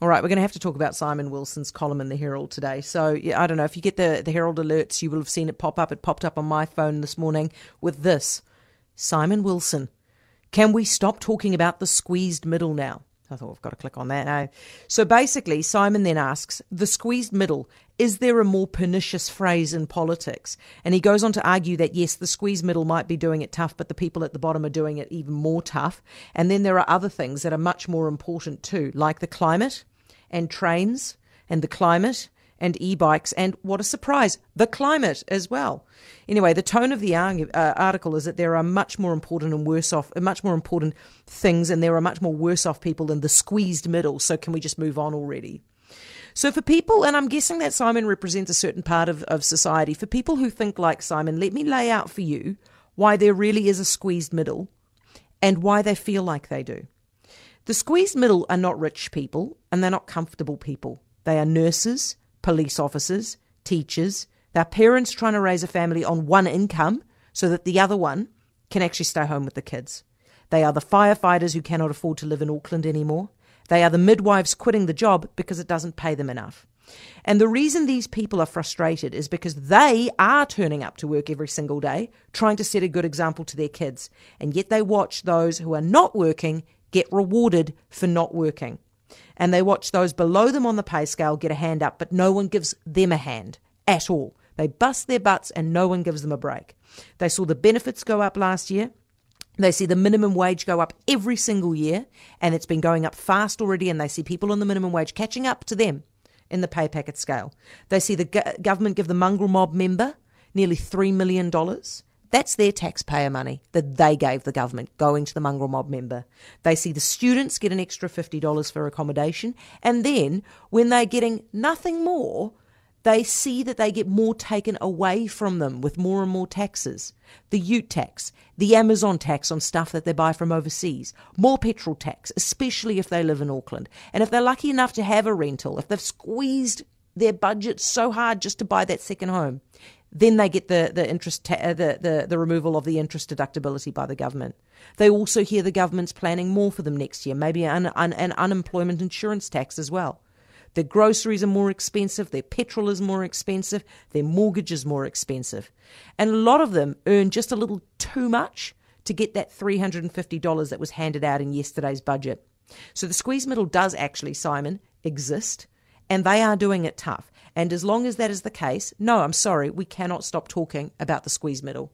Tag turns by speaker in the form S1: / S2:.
S1: All right, we're going to have to talk about Simon Wilson's column in the Herald today. So, yeah, I don't know if you get the, the Herald alerts, you will have seen it pop up. It popped up on my phone this morning with this Simon Wilson. Can we stop talking about the squeezed middle now? I thought we've got to click on that now. So basically, Simon then asks the squeezed middle, is there a more pernicious phrase in politics? And he goes on to argue that yes, the squeezed middle might be doing it tough, but the people at the bottom are doing it even more tough. And then there are other things that are much more important too, like the climate and trains and the climate and e bikes, and what a surprise, the climate as well. Anyway, the tone of the uh, article is that there are much more important and worse off, much more important things, and there are much more worse off people than the squeezed middle. So, can we just move on already? So, for people, and I'm guessing that Simon represents a certain part of, of society, for people who think like Simon, let me lay out for you why there really is a squeezed middle and why they feel like they do. The squeezed middle are not rich people and they're not comfortable people. They are nurses, police officers, teachers, their parents trying to raise a family on one income so that the other one can actually stay home with the kids. They are the firefighters who cannot afford to live in Auckland anymore. They are the midwives quitting the job because it doesn't pay them enough. And the reason these people are frustrated is because they are turning up to work every single day, trying to set a good example to their kids. And yet they watch those who are not working get rewarded for not working and they watch those below them on the pay scale get a hand up, but no one gives them a hand at all. They bust their butts and no one gives them a break. They saw the benefits go up last year. They see the minimum wage go up every single year, and it's been going up fast already, and they see people on the minimum wage catching up to them in the pay packet scale. They see the go- government give the mongrel mob member nearly $3 million. That's their taxpayer money that they gave the government going to the mongrel mob member. They see the students get an extra $50 for accommodation, and then when they're getting nothing more, they see that they get more taken away from them with more and more taxes. The ute tax, the Amazon tax on stuff that they buy from overseas, more petrol tax, especially if they live in Auckland. And if they're lucky enough to have a rental, if they've squeezed their budget so hard just to buy that second home, then they get the the interest ta- uh, the, the the removal of the interest deductibility by the government. They also hear the government's planning more for them next year, maybe an, an, an unemployment insurance tax as well. Their groceries are more expensive, their petrol is more expensive, their mortgage is more expensive. And a lot of them earn just a little too much to get that $350 that was handed out in yesterday's budget. So the squeeze middle does actually, Simon, exist, and they are doing it tough. And as long as that is the case, no, I'm sorry, we cannot stop talking about the squeeze middle.